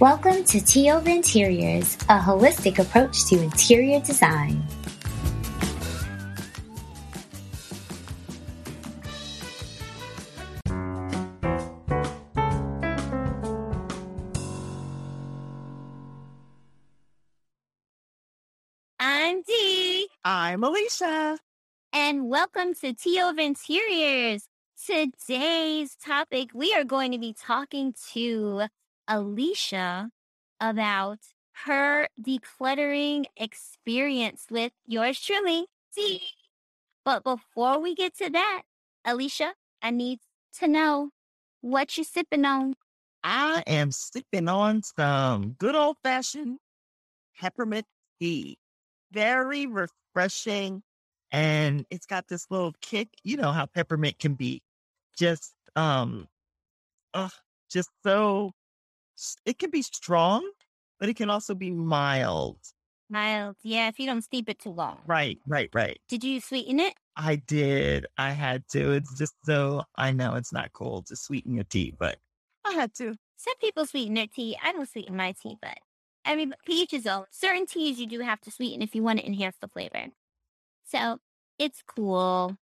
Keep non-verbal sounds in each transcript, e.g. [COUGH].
Welcome to Tee Ova Interiors, a holistic approach to interior design. I'm Dee. I'm Alicia. And welcome to Tee Ova Interiors. Today's topic, we are going to be talking to Alicia about her decluttering experience with yours truly, Dee. But before we get to that, Alicia, I need to know what you sipping on. I am sipping on some good old fashioned peppermint tea. Very refreshing. And it's got this little kick. You know how peppermint can be just, um, uh, just so, it can be strong, but it can also be mild. Mild. Yeah, if you don't steep it too long. Right, right, right. Did you sweeten it? I did. I had to. It's just so, I know it's not cool to sweeten your tea, but I had to. Some people sweeten their tea. I don't sweeten my tea, but I mean, each his own. Certain teas you do have to sweeten if you want to enhance the flavor. So it's cool.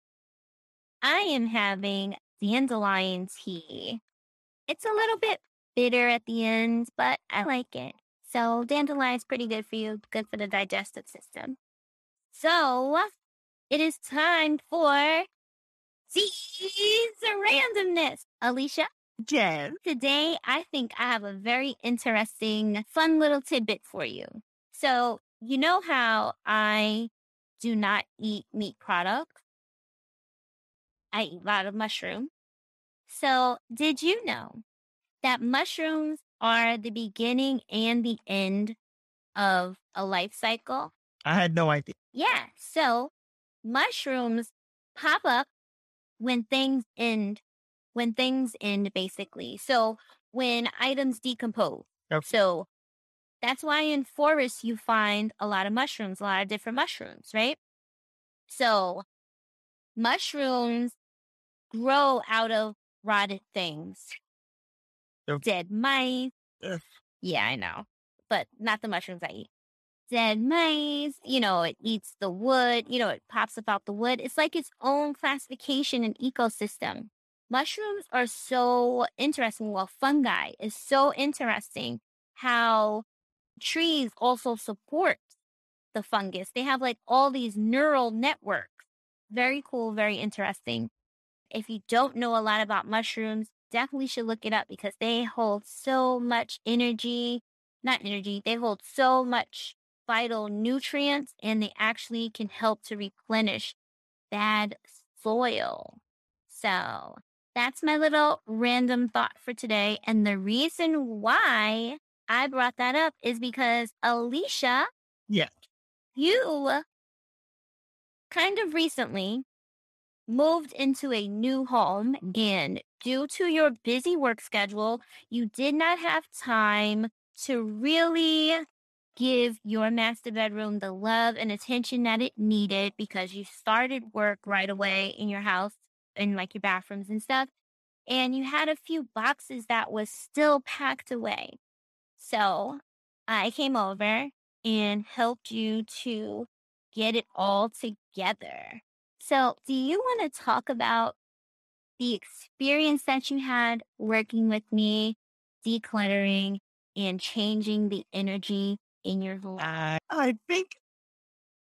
I am having dandelion tea. It's a little bit bitter at the end, but I like it. So dandelion's pretty good for you, good for the digestive system. So it is time for Dee's randomness. Alicia, Jen. today I think I have a very interesting, fun little tidbit for you. So, you know how I do not eat meat products? I eat a lot of mushroom. So, did you know that mushrooms are the beginning and the end of a life cycle? I had no idea. Yeah. So mushrooms pop up when things end, when things end, basically. So when items decompose. So that's why in forests you find a lot of mushrooms, a lot of different mushrooms, right? So mushrooms grow out of rotted things, Yep. dead mice. Ugh. Yeah, I know, but not the mushrooms I eat dead mice, you know, it eats the wood, you know, it pops up out the wood. It's like its own classification and ecosystem. Mushrooms are so interesting. Well, fungi is so interesting how trees also support the fungus. They have like all these neural networks. Very cool, very interesting. If you don't know a lot about mushrooms, definitely should look it up because they hold so much energy. Not energy, they hold so much vital nutrients and they actually can help to replenish bad soil. So that's my little random thought for today. And the reason why I brought that up is because Alicia, Yeah. you kind of recently moved into a new home mm-hmm. and due to your busy work schedule, you did not have time to really give your master bedroom the love and attention that it needed because you started work right away in your house in like your bathrooms and stuff and you had a few boxes that was still packed away. So i came over and helped you to get it all together. So do you want to talk about the experience that you had working with me decluttering and changing the energy in your life. I, I think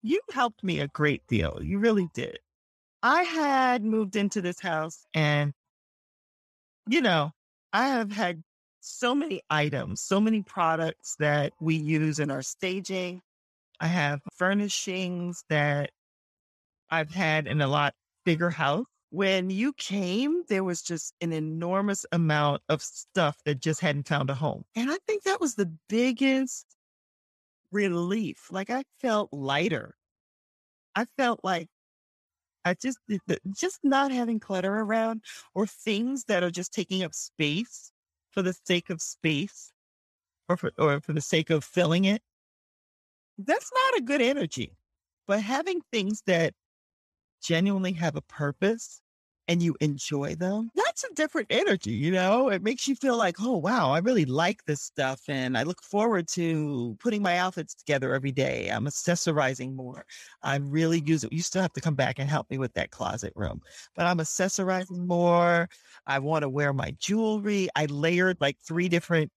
you helped me a great deal. You really did. I had moved into this house and, you know, I have had so many items, so many products that we use in our staging. I have furnishings that I've had in a lot bigger house. When you came, there was just an enormous amount of stuff that just hadn't found a home. And I think that was the biggest relief. Like I felt lighter. I felt like I just just not having clutter around or things that are just taking up space for the sake of space or for or for the sake of filling it. That's not a good energy. But having things that genuinely have a purpose and you enjoy them, that's a different energy, you know? It makes you feel like, oh, wow, I really like this stuff. And I look forward to putting my outfits together every day. I'm accessorizing more. I'm really using, you still have to come back and help me with that closet room, but I'm accessorizing more. I want to wear my jewelry. I layered like three different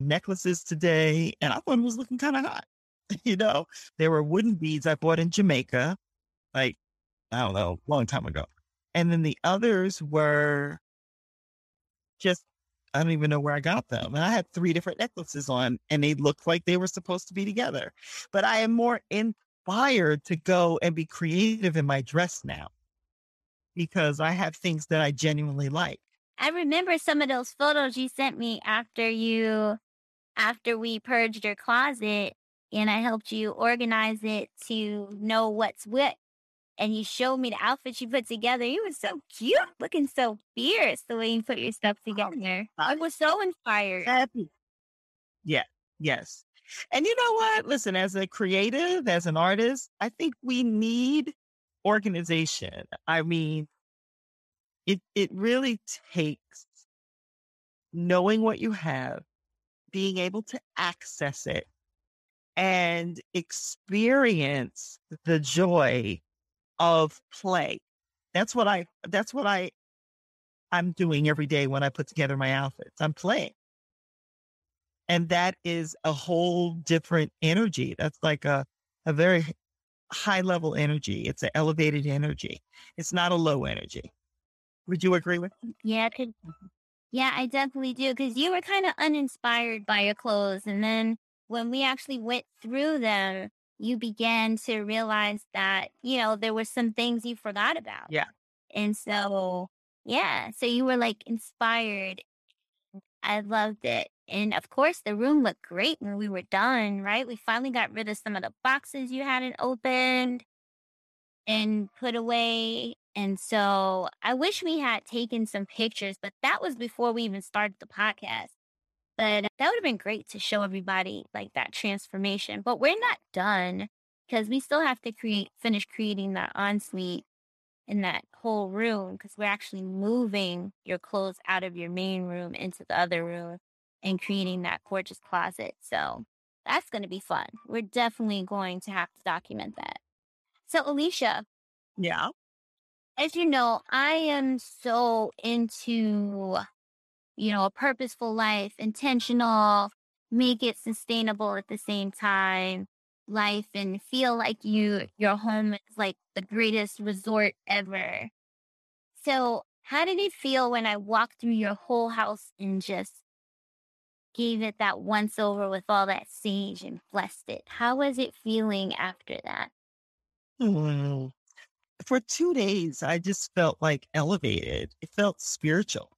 necklaces today, and I thought it was looking kind of hot. [LAUGHS] you know, there were wooden beads I bought in Jamaica, like, I don't know, long time ago. And then the others were just, I don't even know where I got them. And I had three different necklaces on and they looked like they were supposed to be together. But I am more inspired to go and be creative in my dress now because I have things that I genuinely like. I remember some of those photos you sent me after you after we purged your closet and I helped you organize it to know what's what. And you showed me the outfit you put together. You were so cute, looking so fierce the way you put your stuff oh, together. I was so inspired. Happy. Yeah, yes. And you know what? Listen, as a creative, as an artist, I think we need organization. I mean, it it really takes knowing what you have, being able to access it, and experience the joy of play. That's what I that's what I I'm doing every day when I put together my outfits. I'm playing. And that is a whole different energy. That's like a a very high level energy. It's an elevated energy. It's not a low energy. Would you agree with me? Yeah, could, yeah, I definitely do. Because you were kind of uninspired by your clothes, and then when we actually went through them, you began to realize that, you know, there were some things you forgot about. Yeah. And so, yeah, so you were like inspired. I loved it. And of course, the room looked great when we were done, right? We finally got rid of some of the boxes you hadn't opened and put away. And so I wish we had taken some pictures, but that was before we even started the podcast. But that would have been great to show everybody like that transformation. But we're not done because we still have to create, finish creating that ensuite in that whole room because we're actually moving your clothes out of your main room into the other room and creating that gorgeous closet. So that's going to be fun. We're definitely going to have to document that. So, Alicia. Yeah. As you know, I am so into you know, a purposeful life, intentional, make it sustainable at the same time life and feel like you your home is like the greatest resort ever. So, how did it feel when I walked through your whole house and just gave it that once over with all that sage and blessed it? How was it feeling after that? Mm. For two days, I just felt like elevated. It felt spiritual,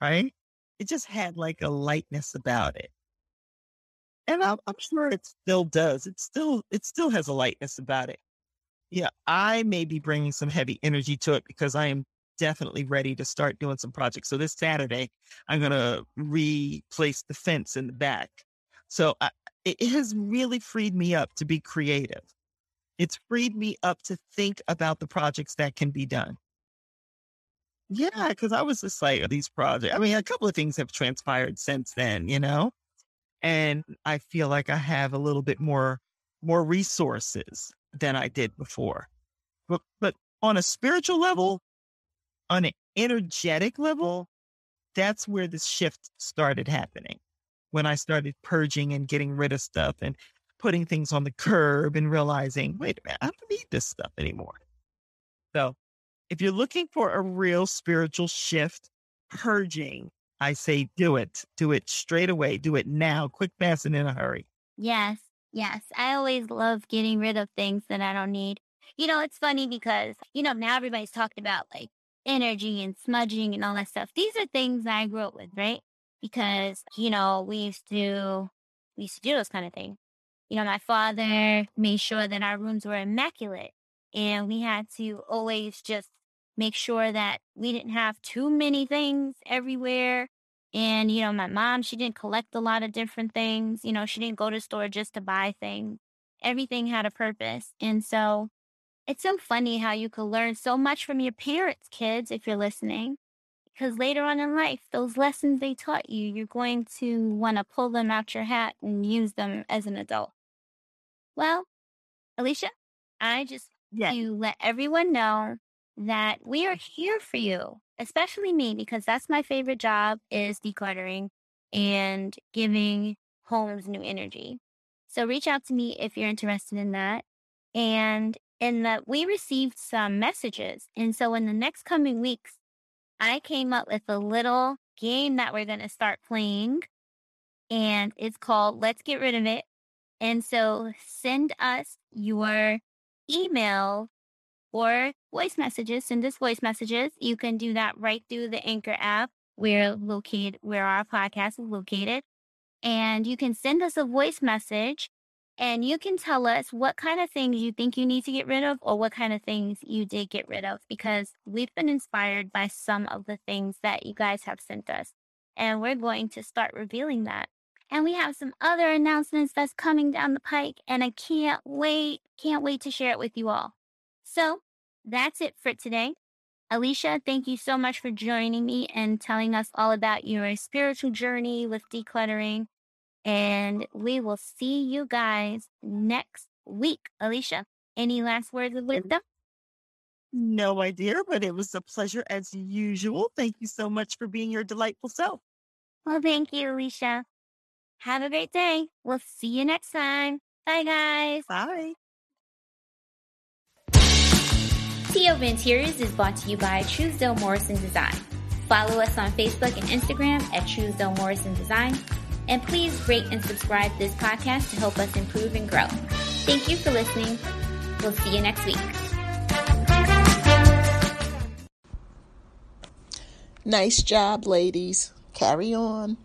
right? It just had like a lightness about it. And I'm, I'm sure it still does. It still, it still has a lightness about it. Yeah, I may be bringing some heavy energy to it because I am definitely ready to start doing some projects. So this Saturday, I'm going to replace the fence in the back. So I, it has really freed me up to be creative. It's freed me up to think about the projects that can be done. Yeah, because I was just like, these projects. I mean, a couple of things have transpired since then, you know, and I feel like I have a little bit more more resources than I did before. But but on a spiritual level, on an energetic level, that's where the shift started happening. When I started purging and getting rid of stuff and putting things on the curb and realizing, wait a minute, I don't need this stuff anymore. So if you're looking for a real spiritual shift, purging, I say do it. Do it straight away. Do it now, quick, fast, and in a hurry. Yes. Yes. I always love getting rid of things that I don't need. You know, it's funny because, you know, now everybody's talking about like energy and smudging and all that stuff. These are things I grew up with, right? Because, you know, we used to, we used to do those kind of things. You know, my father made sure that our rooms were immaculate and we had to always just make sure that we didn't have too many things everywhere. And, you know, my mom, she didn't collect a lot of different things. You know, she didn't go to store just to buy things. Everything had a purpose. And so it's so funny how you could learn so much from your parents, kids, if you're listening. because later on in life, those lessons they taught you, you're going to want to pull them out your hat and use them as an adult. Well, Alicia, I just Yes. to let everyone know that we are here for you, especially me, because that's my favorite job is decluttering and giving homes new energy. So reach out to me if you're interested in that. And in that we received some messages. And so in the next coming weeks, I came up with a little game that we're going to start playing. And it's called Let's Get Rid of It. And so send us your email or voice messages. Send us voice messages. You can do that right through the Anchor app where located where our podcast is located. And you can send us a voice message and you can tell us what kind of things you think you need to get rid of or what kind of things you did get rid of because we've been inspired by some of the things that you guys have sent us. And we're going to start revealing that. And we have some other announcements that's coming down the pike, and I can't wait, can't wait to share it with you all. So that's it for today. Alicia, thank you so much for joining me and telling us all about your spiritual journey with decluttering. And we will see you guys next week. Alicia, any last words of wisdom? No idea, but it was a pleasure as usual. Thank you so much for being your delightful self. Well, thank you, Alicia. Have a great day. We'll see you next time. Bye, guys. Bye. Over Interiors is brought to you by Truesdale Morrison Design. Follow us on Facebook and Instagram at Truesdale Morrison Design. And please rate and subscribe this podcast to help us improve and grow. Thank you for listening. We'll see you next week. Nice job, ladies. Carry on.